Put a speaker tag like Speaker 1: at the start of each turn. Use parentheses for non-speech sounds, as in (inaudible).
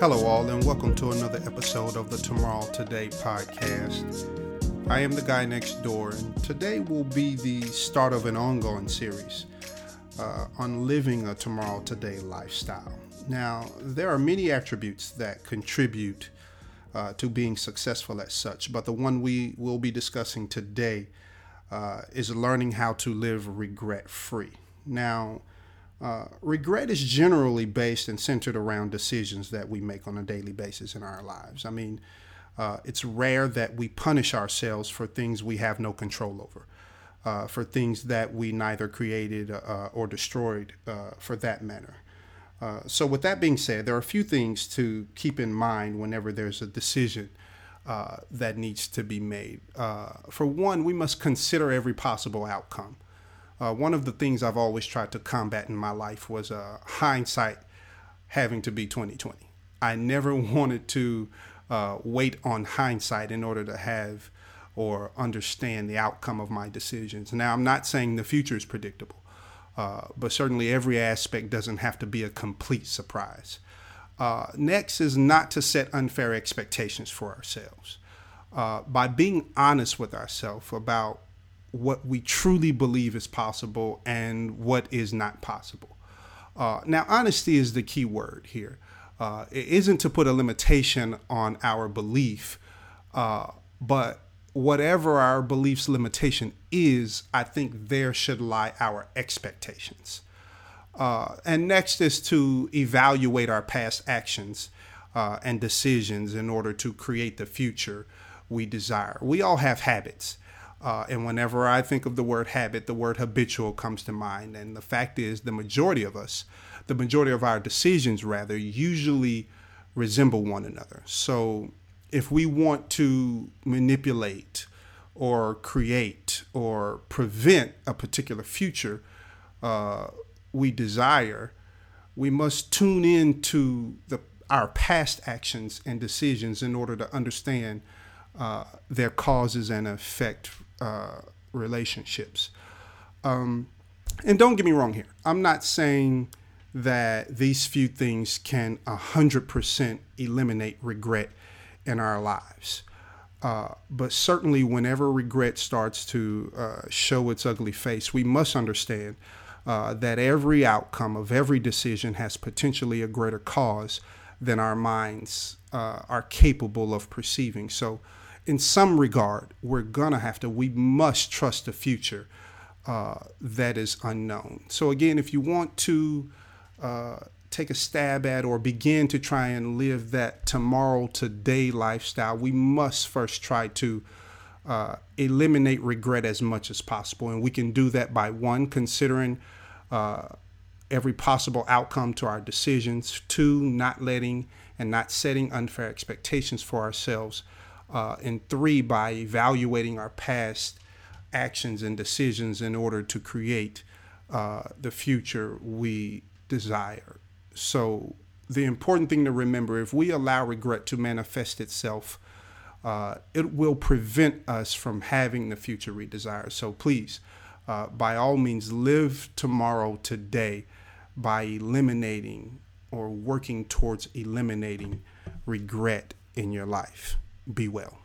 Speaker 1: Hello, all, and welcome to another episode of the Tomorrow Today podcast. I am the guy next door, and today will be the start of an ongoing series uh, on living a Tomorrow Today lifestyle. Now, there are many attributes that contribute uh, to being successful as such, but the one we will be discussing today uh, is learning how to live regret free. Now, uh, regret is generally based and centered around decisions that we make on a daily basis in our lives. I mean, uh, it's rare that we punish ourselves for things we have no control over, uh, for things that we neither created uh, or destroyed uh, for that matter. so, with that being said, there are a few things to keep in mind whenever there's a decision that needs to be made. for one, we must consider every possible outcome. Uh, one of the things I've always tried to combat in my life was uh, hindsight having to be 2020. I never (laughs) wanted to uh, wait on hindsight in order to have or understand the outcome of my decisions. Now, I'm not saying the future is predictable, uh, but certainly every aspect doesn't have to be a complete surprise. Uh, next is not to set unfair expectations for ourselves. Uh, by being honest with ourselves about what we truly believe is possible and what is not possible. Uh, now, honesty is the key word here. Uh, it isn't to put a limitation on our belief, uh, but whatever our belief's limitation is, I think there should lie our expectations. Uh, and next is to evaluate our past actions uh, and decisions in order to create the future we desire. We all have habits. Uh, and whenever I think of the word habit, the word habitual comes to mind. And the fact is, the majority of us, the majority of our decisions, rather, usually resemble one another. So if we want to manipulate or create or prevent a particular future uh, we desire, we must tune in to the, our past actions and decisions in order to understand uh, their causes and effect uh, relationships. Um, and don't get me wrong here. I'm not saying that these few things can 100% eliminate regret in our lives. Uh, but certainly, whenever regret starts to uh, show its ugly face, we must understand uh, that every outcome of every decision has potentially a greater cause than our minds uh, are capable of perceiving. So, in some regard, we're gonna have to, we must trust the future uh, that is unknown. So, again, if you want to uh, take a stab at or begin to try and live that tomorrow, today lifestyle, we must first try to uh, eliminate regret as much as possible. And we can do that by one, considering uh, every possible outcome to our decisions, two, not letting and not setting unfair expectations for ourselves uh, and three, by evaluating our past actions and decisions in order to create uh, the future we desire. So, the important thing to remember if we allow regret to manifest itself, uh, it will prevent us from having the future we desire. So, please, uh, by all means, live tomorrow today by eliminating or working towards eliminating regret in your life. Be well.